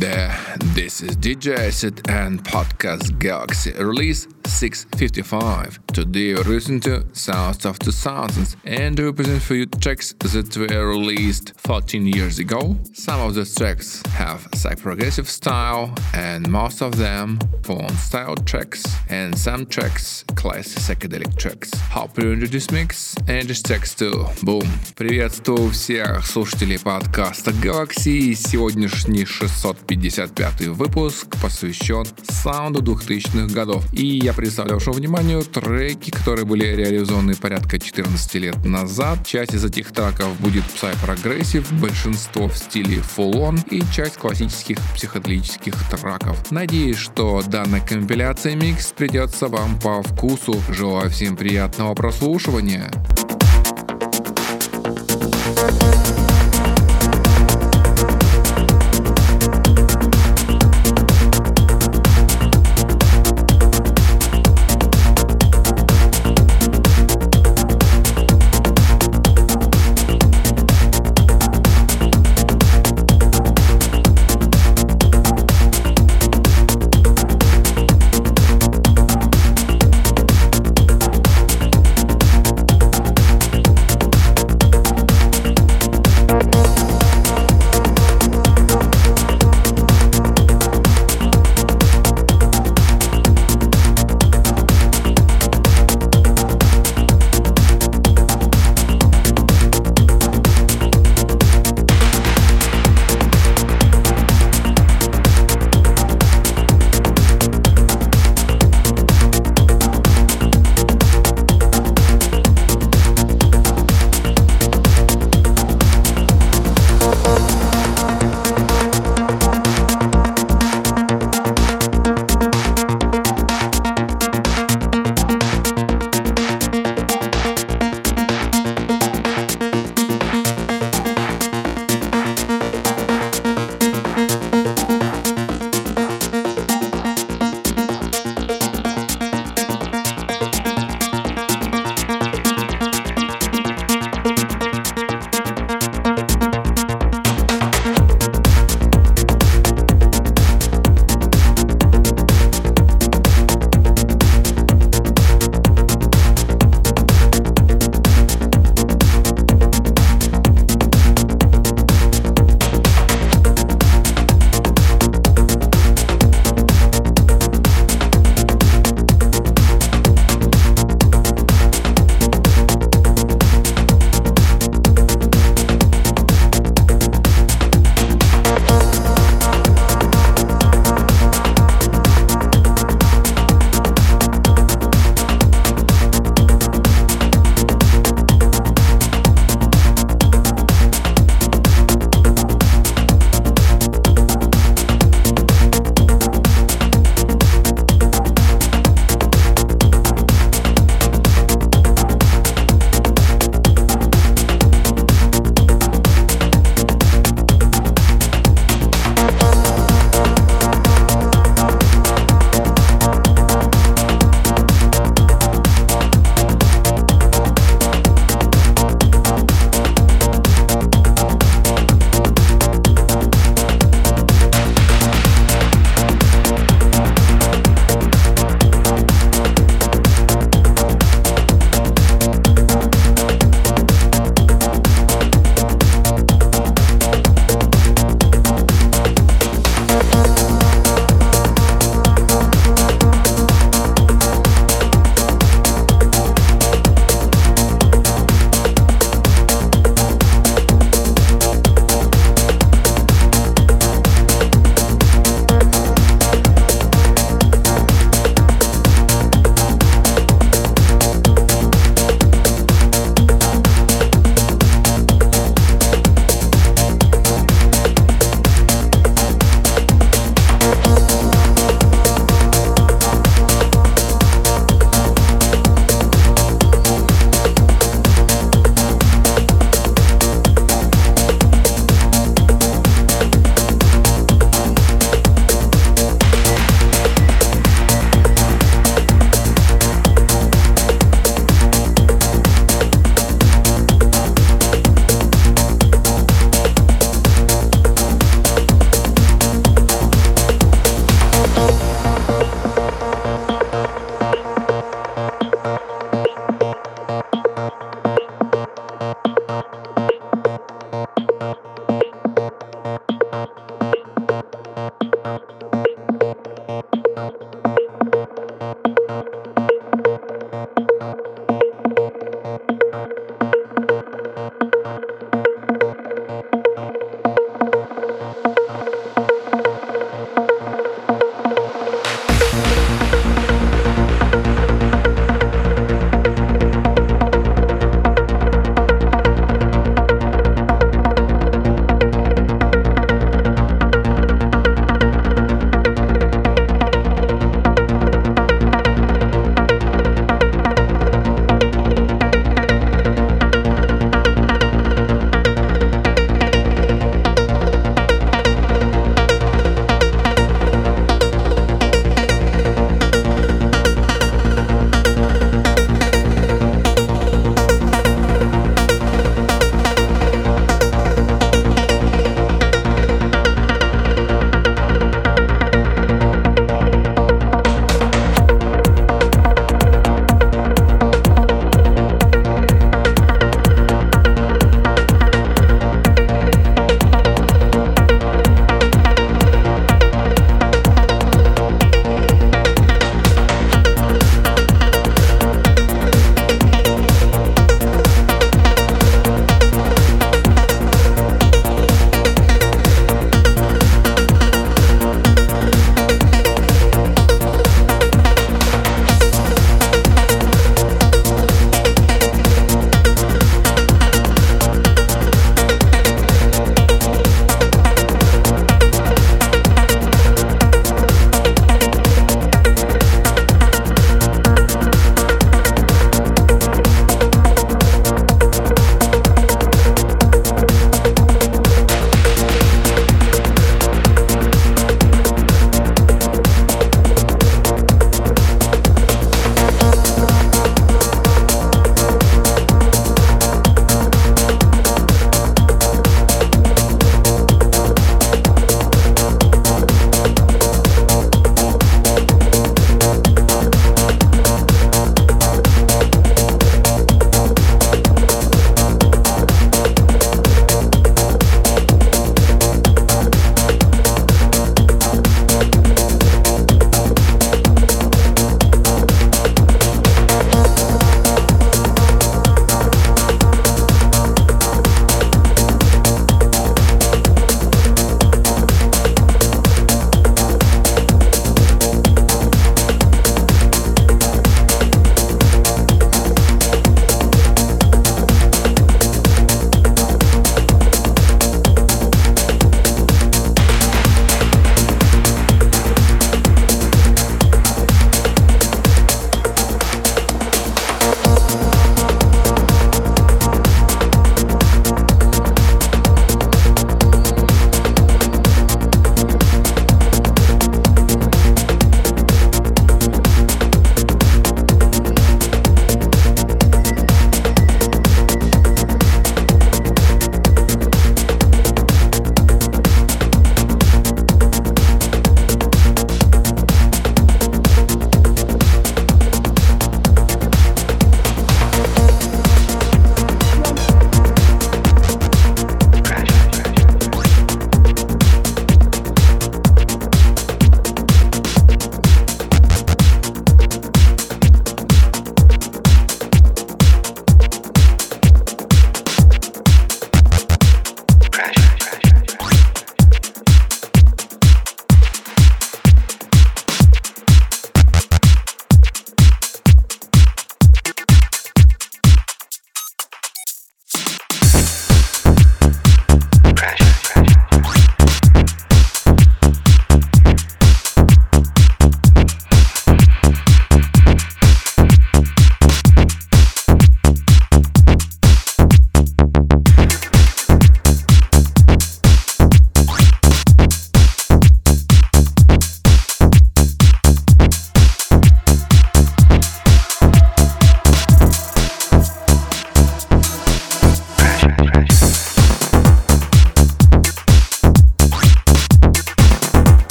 There, this is DJ Acid and Podcast Galaxy release 655. Today we listen to Sounds of 2000s and we present for you tracks that were released 14 years ago. Some of the tracks have psych progressive style and most of them phone style tracks and some tracks classic psychedelic tracks. Hope you enjoy this mix and this tracks too. Boom! Приветствую всех слушателей подкаста Galaxy. Сегодняшний 655 выпуск посвящен саунду 2000-х годов. И я представляю вашему вниманию треки, которые были реализованы порядка 14 лет назад. Часть из этих треков будет Psy-progressive, большинство в стиле Full On и часть классических психоделических треков. Надеюсь, что данная компиляция микс придется вам по вкусу. Желаю всем приятного прослушивания.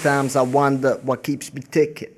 Sometimes I wonder what keeps me ticking.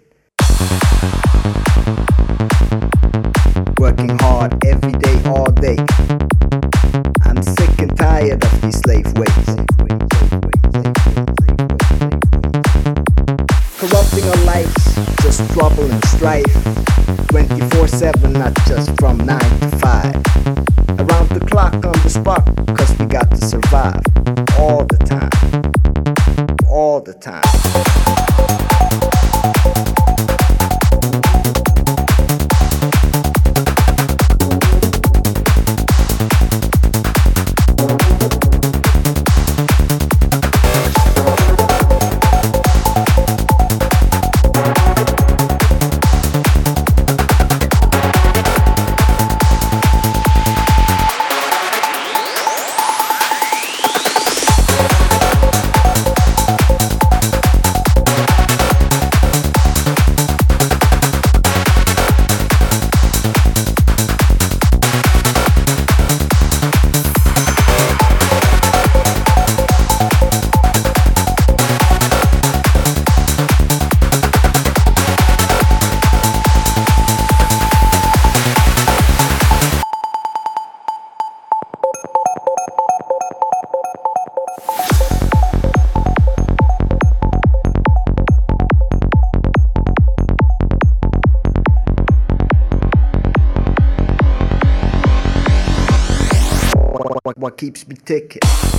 keeps me ticking.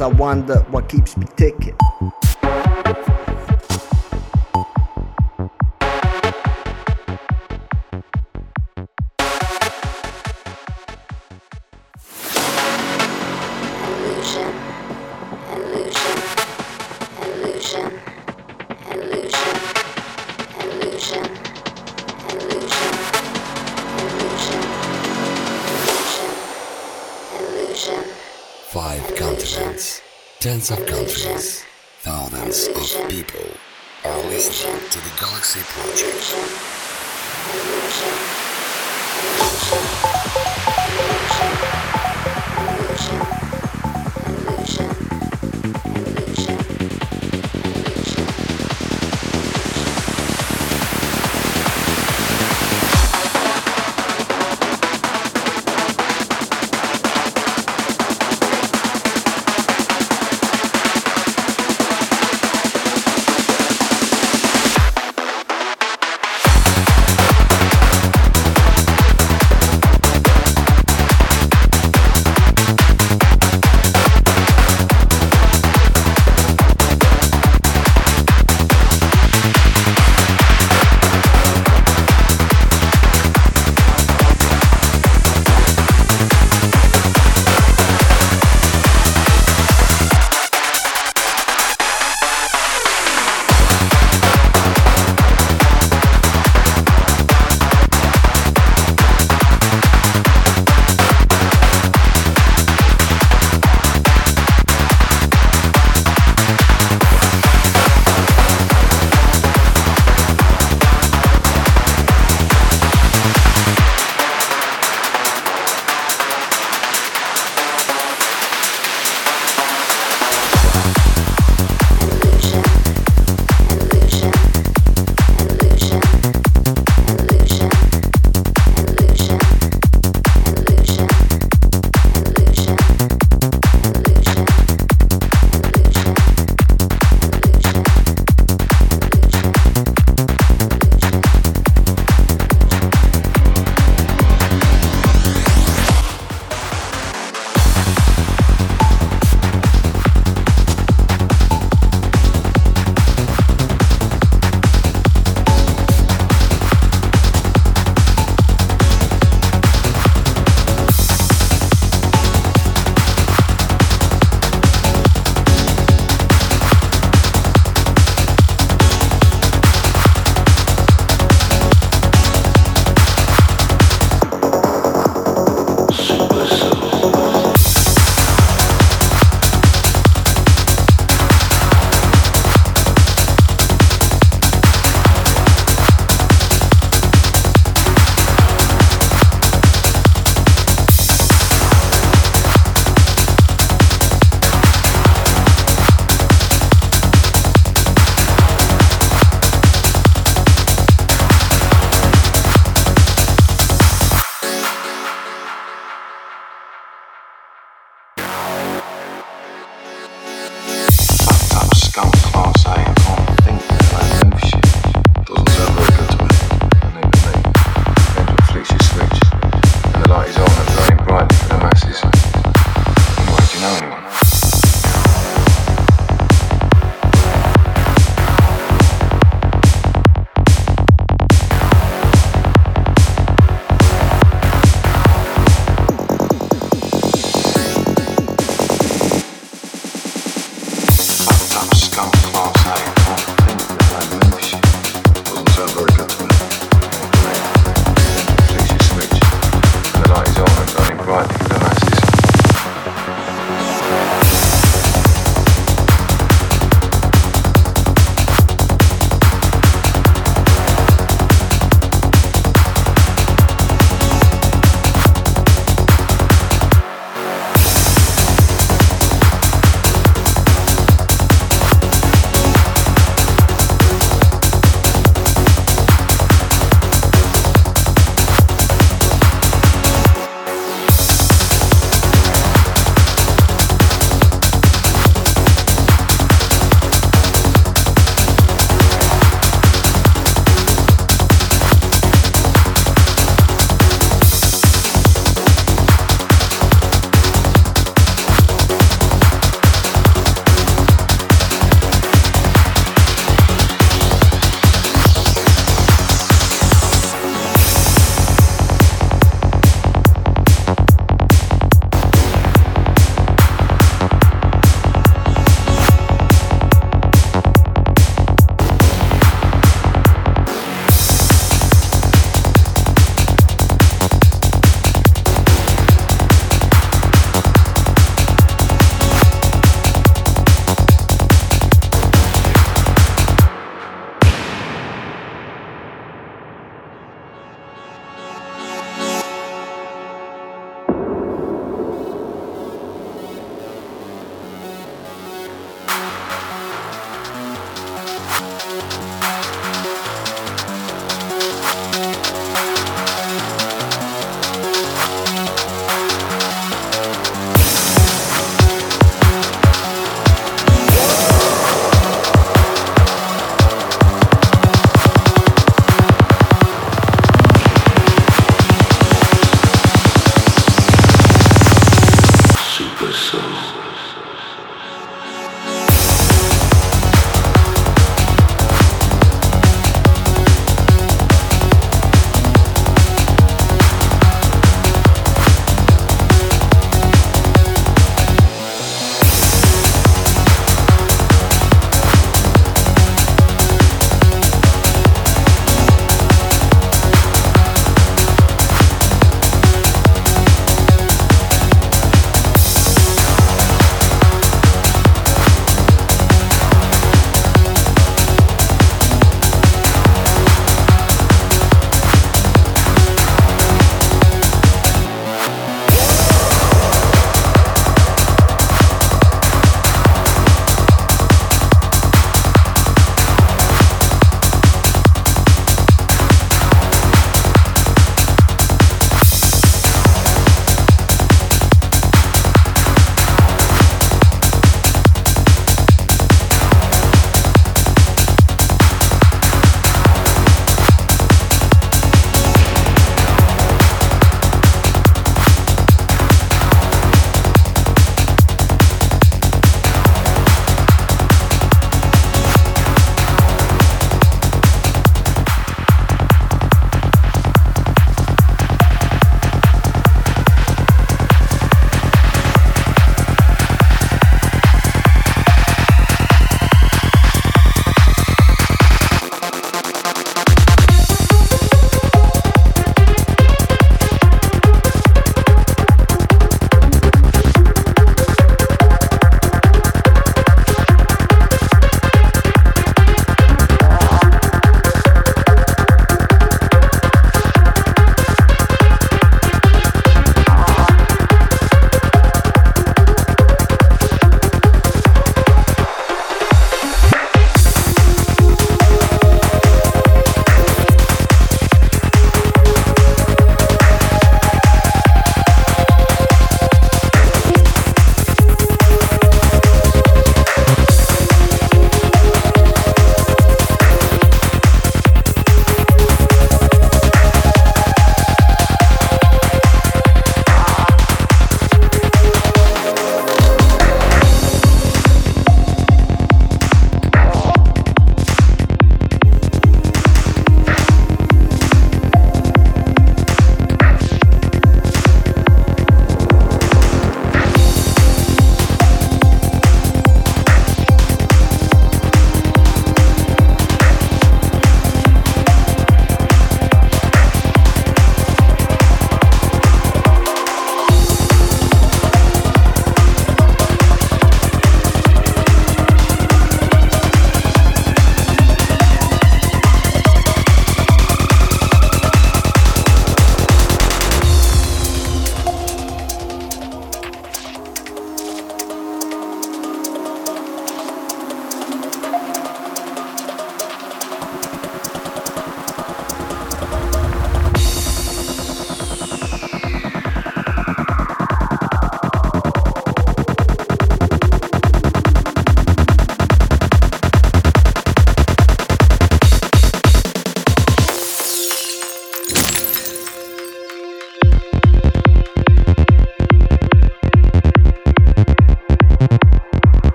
I wonder what keeps me ticking. Millions of countries, thousands of people are listening to the Galaxy Project.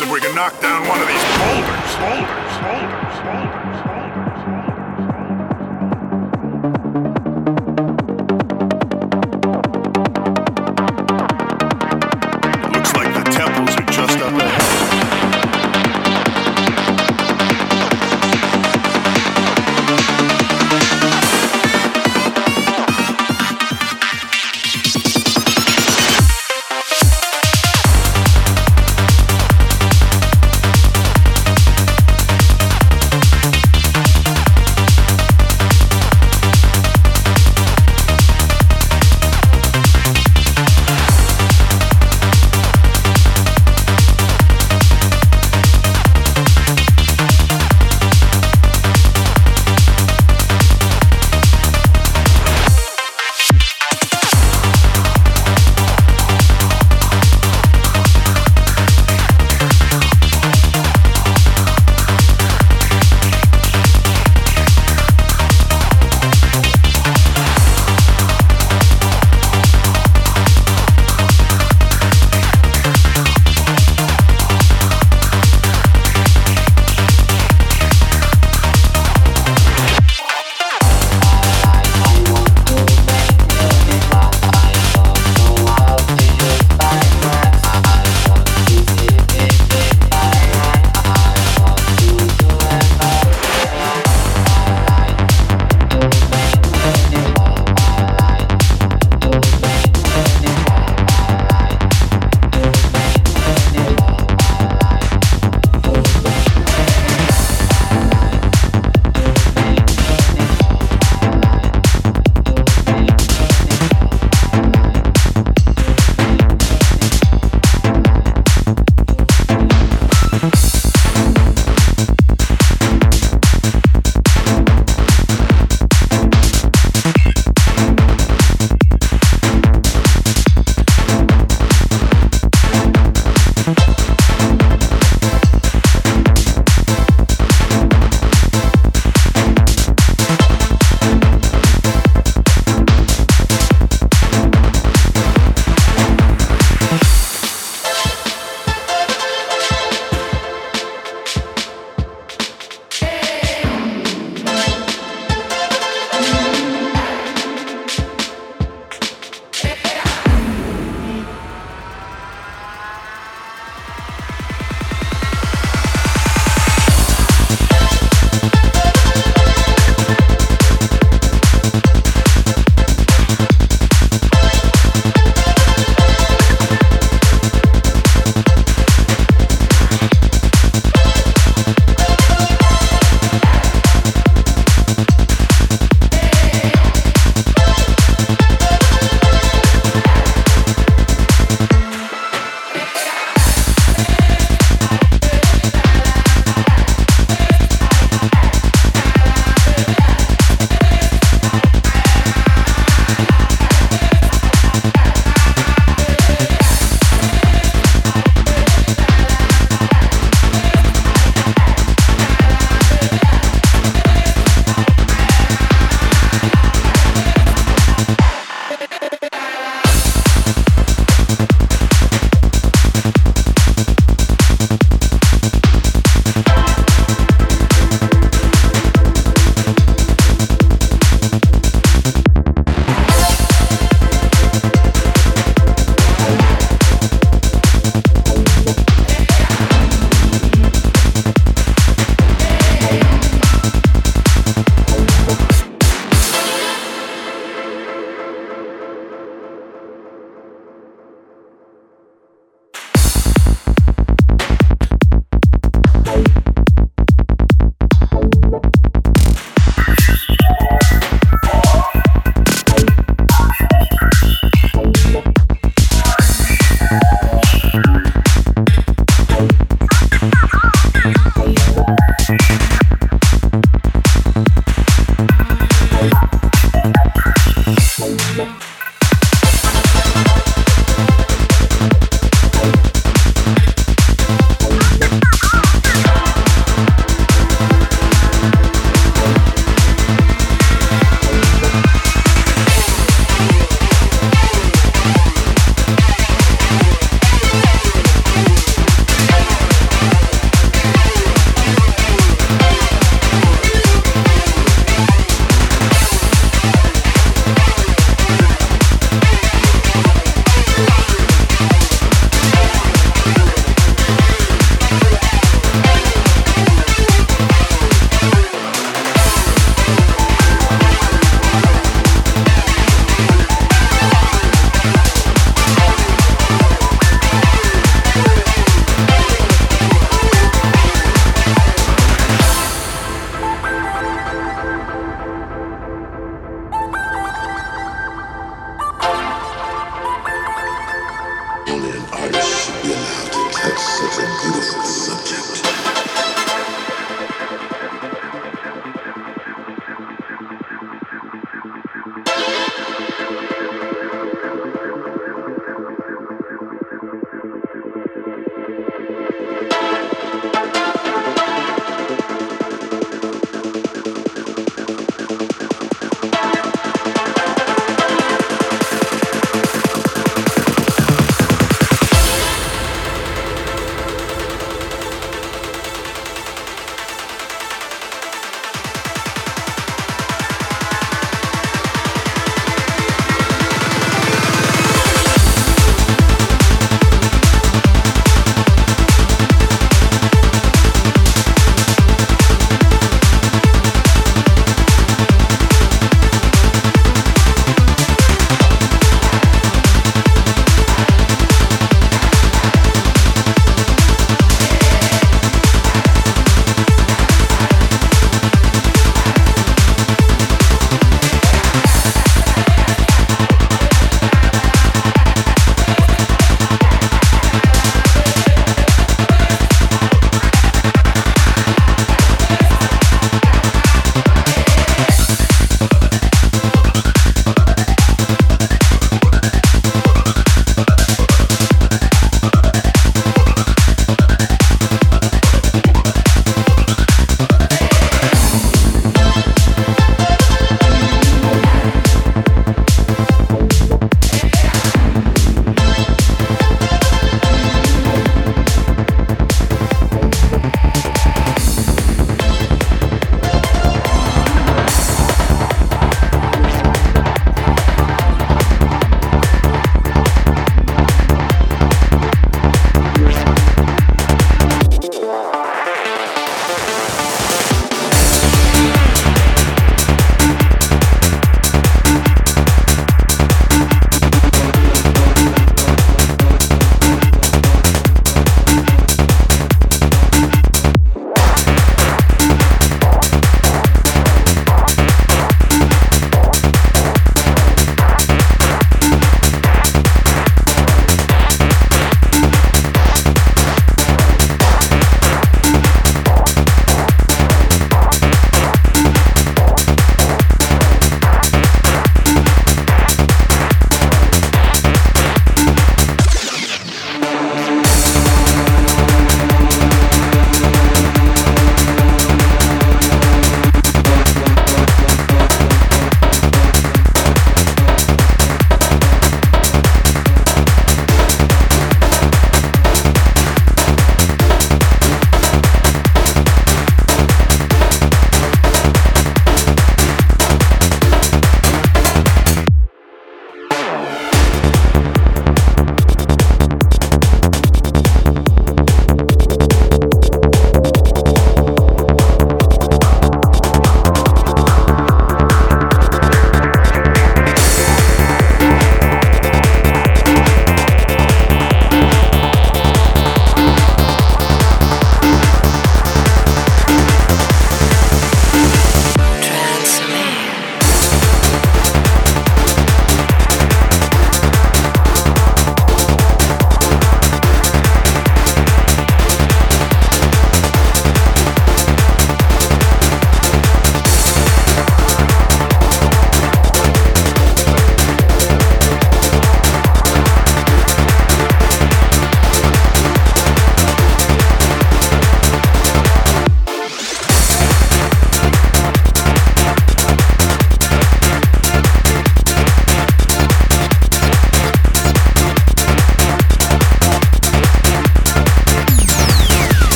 and we're gonna knock down.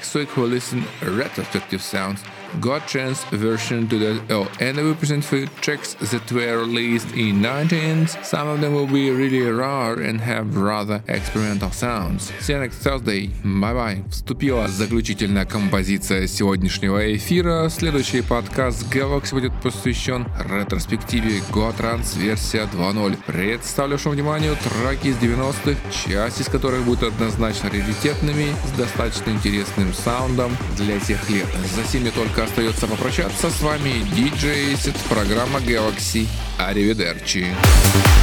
extra equalism, listen retroactive sounds, Got chance version to that. Oh, and I will present for you tracks that were released in 19s. Some of them will be really rare and have rather experimental sounds. See you next Thursday. Bye bye. Вступила заключительная композиция сегодняшнего эфира. Следующий подкаст Galaxy будет посвящен ретроспективе Gotrans версия 2.0. Представлю вашему вниманию треки из 90-х, часть из которых будут однозначно раритетными, с достаточно интересным саундом для тех лет. За всеми только остается попрощаться с вами Acid, программа Galaxy. Аривидерчи. Check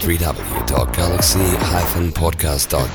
www.galaxy-podcast.com.